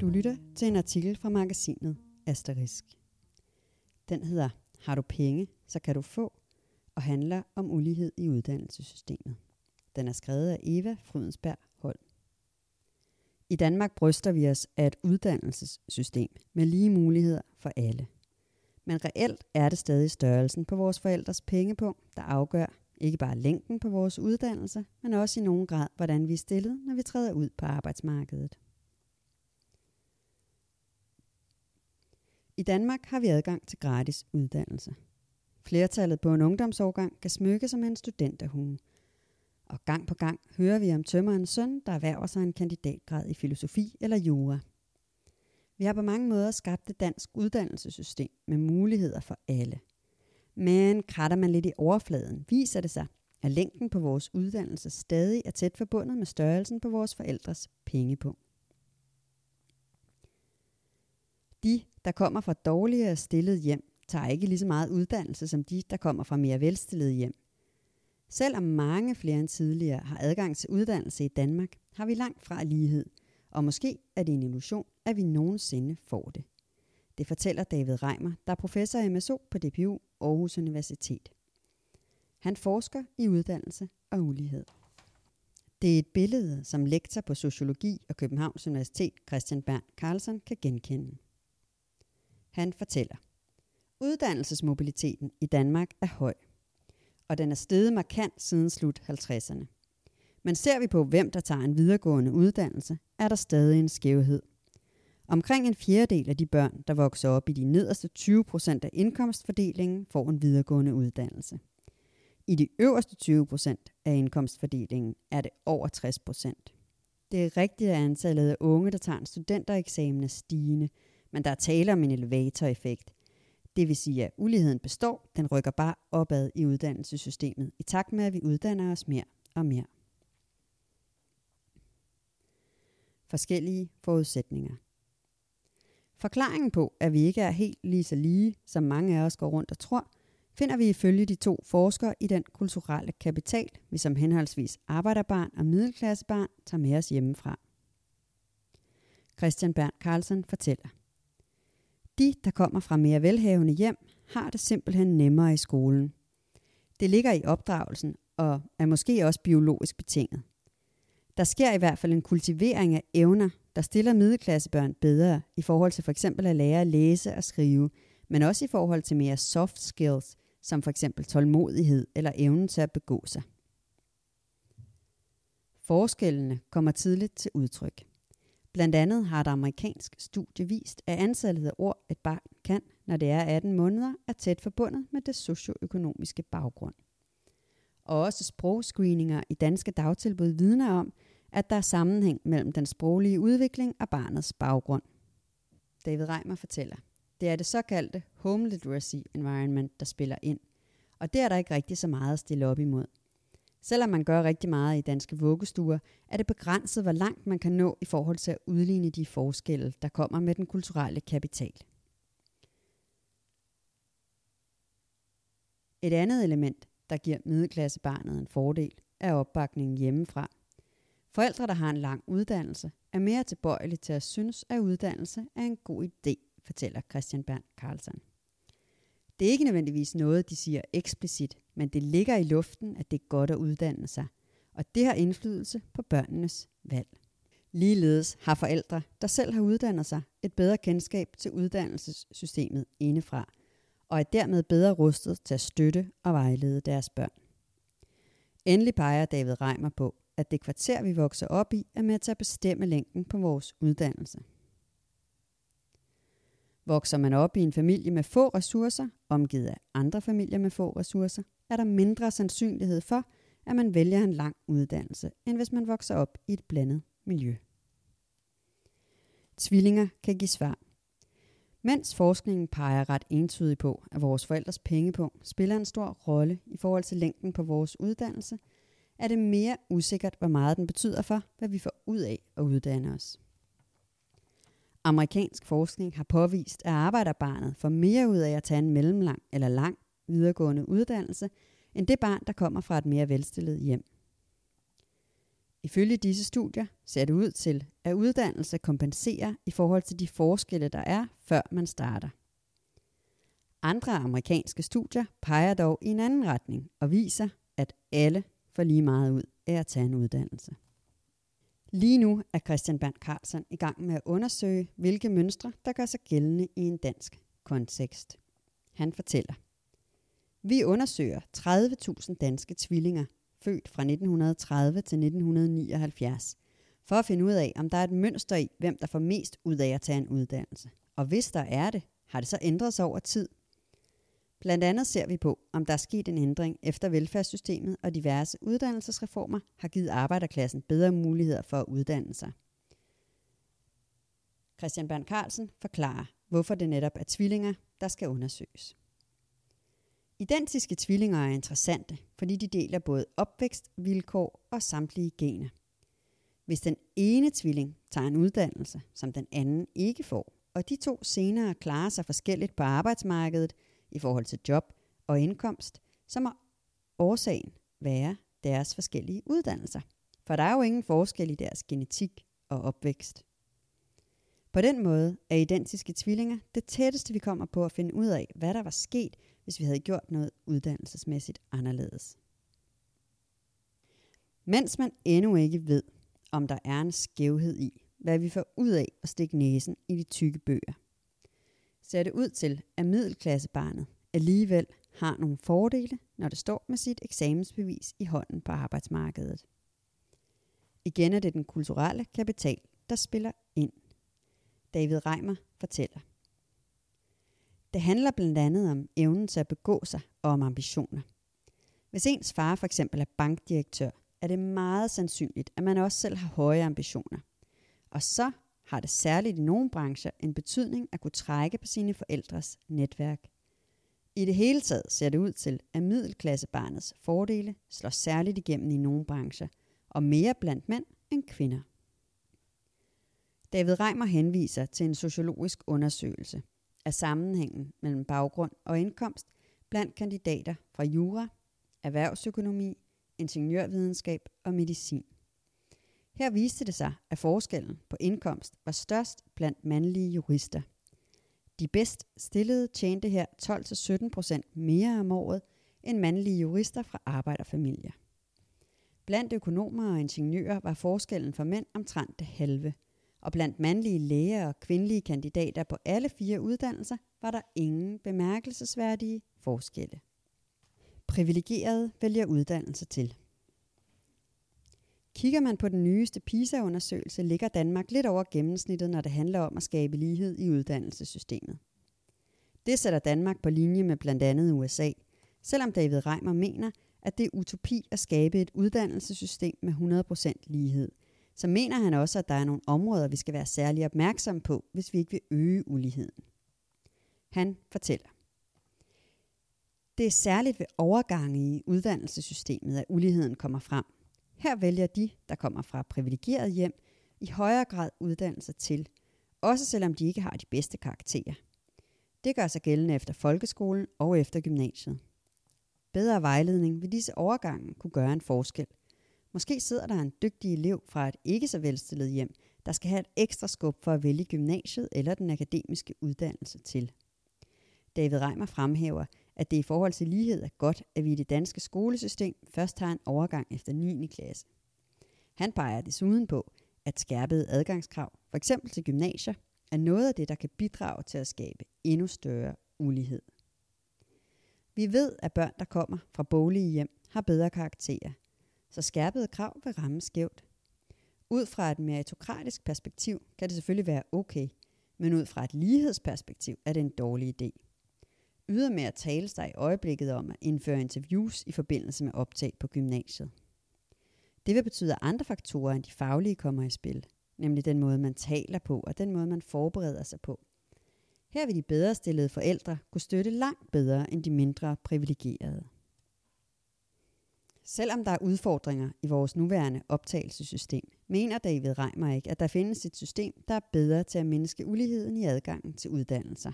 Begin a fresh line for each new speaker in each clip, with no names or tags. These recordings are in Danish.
Du lytter til en artikel fra magasinet Asterisk. Den hedder Har du penge, så kan du få, og handler om ulighed i uddannelsessystemet. Den er skrevet af Eva Frydensberg Holm. I Danmark bryster vi os af et uddannelsessystem med lige muligheder for alle. Men reelt er det stadig størrelsen på vores forældres pengepunkt, der afgør ikke bare længden på vores uddannelse, men også i nogen grad, hvordan vi er stillet, når vi træder ud på arbejdsmarkedet. I Danmark har vi adgang til gratis uddannelse. Flertallet på en ungdomsårgang kan smykke sig med en studenterhue. Og gang på gang hører vi om tømmerens søn, der erhverver sig en kandidatgrad i filosofi eller jura. Vi har på mange måder skabt et dansk uddannelsessystem med muligheder for alle. Men kratter man lidt i overfladen, viser det sig, at længden på vores uddannelse stadig er tæt forbundet med størrelsen på vores forældres pengepunkt. De, der kommer fra dårligere stillet hjem, tager ikke lige så meget uddannelse som de, der kommer fra mere velstillede hjem. Selvom mange flere end tidligere har adgang til uddannelse i Danmark, har vi langt fra lighed, og måske er det en illusion, at vi nogensinde får det. Det fortæller David Reimer, der er professor i MSO på DPU Aarhus Universitet. Han forsker i uddannelse og ulighed. Det er et billede, som lektor på sociologi og Københavns Universitet Christian Bern Carlsen kan genkende. Han fortæller, uddannelsesmobiliteten i Danmark er høj, og den er steget markant siden slut 50'erne. Men ser vi på, hvem der tager en videregående uddannelse, er der stadig en skævhed. Omkring en fjerdedel af de børn, der vokser op i de nederste 20 procent af indkomstfordelingen, får en videregående uddannelse. I de øverste 20 procent af indkomstfordelingen er det over 60 procent. Det er rigtigt, at antallet af unge, der tager en studentereksamen er stigende, men der er tale om en elevatoreffekt. Det vil sige, at uligheden består, den rykker bare opad i uddannelsessystemet, i takt med, at vi uddanner os mere og mere. Forskellige forudsætninger. Forklaringen på, at vi ikke er helt lige så lige, som mange af os går rundt og tror, finder vi ifølge de to forskere i den kulturelle kapital, vi som henholdsvis arbejderbarn og middelklassebarn tager med os hjemmefra. Christian Bernd Carlsen fortæller. De, der kommer fra mere velhavende hjem, har det simpelthen nemmere i skolen. Det ligger i opdragelsen og er måske også biologisk betinget. Der sker i hvert fald en kultivering af evner, der stiller middelklassebørn bedre i forhold til for eksempel at lære at læse og skrive, men også i forhold til mere soft skills, som for eksempel tålmodighed eller evnen til at begå sig. Forskellene kommer tidligt til udtryk. Blandt andet har et amerikansk studie vist, at antallet af ord, et barn kan, når det er 18 måneder, er tæt forbundet med det socioøkonomiske baggrund. Og også sprogscreeninger i danske dagtilbud vidner om, at der er sammenhæng mellem den sproglige udvikling og barnets baggrund. David Reimer fortæller, det er det såkaldte home literacy environment, der spiller ind, og det er der ikke rigtig så meget at stille op imod. Selvom man gør rigtig meget i danske vuggestuer, er det begrænset, hvor langt man kan nå i forhold til at udligne de forskelle, der kommer med den kulturelle kapital. Et andet element, der giver middelklassebarnet en fordel, er opbakningen hjemmefra. Forældre, der har en lang uddannelse, er mere tilbøjelige til at synes, at uddannelse er en god idé, fortæller Christian Bernd Carlsen. Det er ikke nødvendigvis noget, de siger eksplicit, men det ligger i luften, at det er godt at uddanne sig, og det har indflydelse på børnenes valg. Ligeledes har forældre, der selv har uddannet sig, et bedre kendskab til uddannelsessystemet indefra, og er dermed bedre rustet til at støtte og vejlede deres børn. Endelig peger David Reimer på, at det kvarter, vi vokser op i, er med til at bestemme længden på vores uddannelse. Vokser man op i en familie med få ressourcer, omgivet af andre familier med få ressourcer, er der mindre sandsynlighed for, at man vælger en lang uddannelse, end hvis man vokser op i et blandet miljø. Tvillinger kan give svar. Mens forskningen peger ret entydigt på, at vores forældres pengepunkt spiller en stor rolle i forhold til længden på vores uddannelse, er det mere usikkert, hvor meget den betyder for, hvad vi får ud af at uddanne os. Amerikansk forskning har påvist, at arbejderbarnet får mere ud af at tage en mellemlang eller lang videregående uddannelse, end det barn, der kommer fra et mere velstillet hjem. Ifølge disse studier ser det ud til, at uddannelse kompenserer i forhold til de forskelle, der er, før man starter. Andre amerikanske studier peger dog i en anden retning og viser, at alle får lige meget ud af at tage en uddannelse. Lige nu er Christian Bernd Carlsen i gang med at undersøge, hvilke mønstre, der gør sig gældende i en dansk kontekst. Han fortæller, vi undersøger 30.000 danske tvillinger, født fra 1930 til 1979, for at finde ud af, om der er et mønster i, hvem der får mest ud af at tage en uddannelse. Og hvis der er det, har det så ændret sig over tid? Blandt andet ser vi på, om der er sket en ændring efter velfærdssystemet og diverse uddannelsesreformer har givet arbejderklassen bedre muligheder for at uddanne sig. Christian Bern Carlsen forklarer, hvorfor det netop er tvillinger, der skal undersøges. Identiske tvillinger er interessante, fordi de deler både opvækstvilkår og samtlige gener. Hvis den ene tvilling tager en uddannelse, som den anden ikke får, og de to senere klarer sig forskelligt på arbejdsmarkedet i forhold til job og indkomst, så må årsagen være deres forskellige uddannelser. For der er jo ingen forskel i deres genetik og opvækst. På den måde er identiske tvillinger det tætteste, vi kommer på at finde ud af, hvad der var sket, hvis vi havde gjort noget uddannelsesmæssigt anderledes. Mens man endnu ikke ved, om der er en skævhed i, hvad vi får ud af at stikke næsen i de tykke bøger, ser det ud til, at middelklassebarnet alligevel har nogle fordele, når det står med sit eksamensbevis i hånden på arbejdsmarkedet. Igen er det den kulturelle kapital, der spiller ind. David Reimer fortæller. Det handler blandt andet om evnen til at begå sig og om ambitioner. Hvis ens far for eksempel er bankdirektør, er det meget sandsynligt, at man også selv har høje ambitioner. Og så har det særligt i nogle brancher en betydning at kunne trække på sine forældres netværk. I det hele taget ser det ud til, at middelklassebarnets fordele slår særligt igennem i nogle brancher, og mere blandt mænd end kvinder. David Reimer henviser til en sociologisk undersøgelse af sammenhængen mellem baggrund og indkomst blandt kandidater fra jura, erhvervsøkonomi, ingeniørvidenskab og medicin. Her viste det sig, at forskellen på indkomst var størst blandt mandlige jurister. De bedst stillede tjente her 12-17% mere om året end mandlige jurister fra arbejderfamilier. Blandt økonomer og ingeniører var forskellen for mænd omtrent det halve, og blandt mandlige læger og kvindelige kandidater på alle fire uddannelser var der ingen bemærkelsesværdige forskelle. Privilegerede vælger uddannelse til. Kigger man på den nyeste PISA-undersøgelse, ligger Danmark lidt over gennemsnittet, når det handler om at skabe lighed i uddannelsessystemet. Det sætter Danmark på linje med blandt andet USA, selvom David Reimer mener, at det er utopi at skabe et uddannelsessystem med 100% lighed, så mener han også, at der er nogle områder, vi skal være særlig opmærksomme på, hvis vi ikke vil øge uligheden. Han fortæller. Det er særligt ved overgange i uddannelsessystemet, at uligheden kommer frem. Her vælger de, der kommer fra privilegeret hjem, i højere grad uddannelse til, også selvom de ikke har de bedste karakterer. Det gør sig gældende efter folkeskolen og efter gymnasiet. Bedre vejledning vil disse overgange kunne gøre en forskel. Måske sidder der en dygtig elev fra et ikke så velstillet hjem, der skal have et ekstra skub for at vælge gymnasiet eller den akademiske uddannelse til. David Reimer fremhæver, at det i forhold til lighed er godt, at vi i det danske skolesystem først har en overgang efter 9. klasse. Han peger desuden på, at skærpede adgangskrav, f.eks. til gymnasier, er noget af det, der kan bidrage til at skabe endnu større ulighed. Vi ved, at børn, der kommer fra bolige hjem, har bedre karakterer, så skærpede krav vil ramme skævt. Ud fra et meritokratisk perspektiv kan det selvfølgelig være okay, men ud fra et lighedsperspektiv er det en dårlig idé. Ydermere tales der i øjeblikket om at indføre interviews i forbindelse med optag på gymnasiet. Det vil betyde, at andre faktorer end de faglige kommer i spil, nemlig den måde, man taler på og den måde, man forbereder sig på. Her vil de bedre stillede forældre kunne støtte langt bedre end de mindre privilegerede. Selvom der er udfordringer i vores nuværende optagelsessystem, mener David Reimer ikke, at der findes et system, der er bedre til at mindske uligheden i adgangen til uddannelser.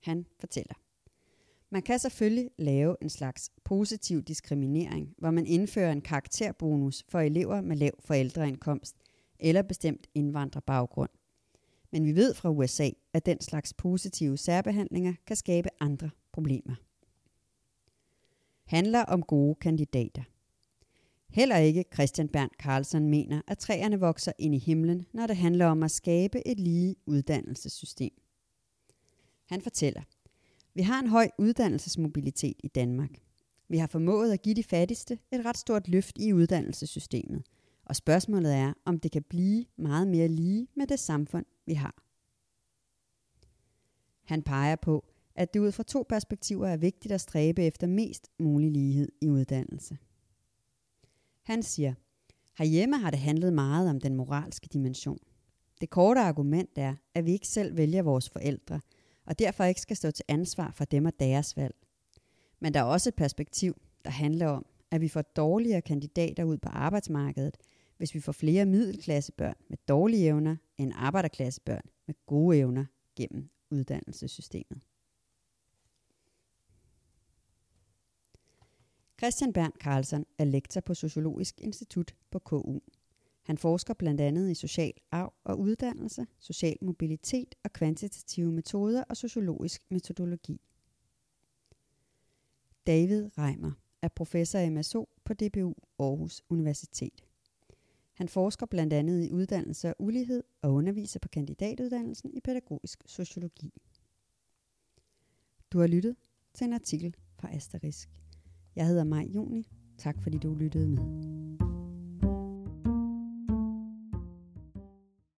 Han fortæller. Man kan selvfølgelig lave en slags positiv diskriminering, hvor man indfører en karakterbonus for elever med lav forældreindkomst eller bestemt indvandrerbaggrund. Men vi ved fra USA, at den slags positive særbehandlinger kan skabe andre problemer. Handler om gode kandidater. Heller ikke Christian Bernd Carlsen mener, at træerne vokser ind i himlen, når det handler om at skabe et lige uddannelsessystem. Han fortæller, vi har en høj uddannelsesmobilitet i Danmark. Vi har formået at give de fattigste et ret stort løft i uddannelsessystemet, og spørgsmålet er, om det kan blive meget mere lige med det samfund, vi har. Han peger på, at det ud fra to perspektiver er vigtigt at stræbe efter mest mulig lighed i uddannelse. Han siger, herhjemme har det handlet meget om den moralske dimension. Det korte argument er, at vi ikke selv vælger vores forældre, og derfor ikke skal stå til ansvar for dem og deres valg. Men der er også et perspektiv, der handler om, at vi får dårligere kandidater ud på arbejdsmarkedet, hvis vi får flere middelklassebørn med dårlige evner end arbejderklassebørn med gode evner gennem uddannelsessystemet. Christian Bernd Carlsen er lektor på Sociologisk Institut på KU. Han forsker blandt andet i social arv og uddannelse, social mobilitet og kvantitative metoder og sociologisk metodologi. David Reimer er professor i MSO på DBU Aarhus Universitet. Han forsker blandt andet i uddannelse og ulighed og underviser på kandidatuddannelsen i pædagogisk sociologi. Du har lyttet til en artikel fra Asterisk. Jeg hedder Maj Juni. Tak fordi du lyttede med.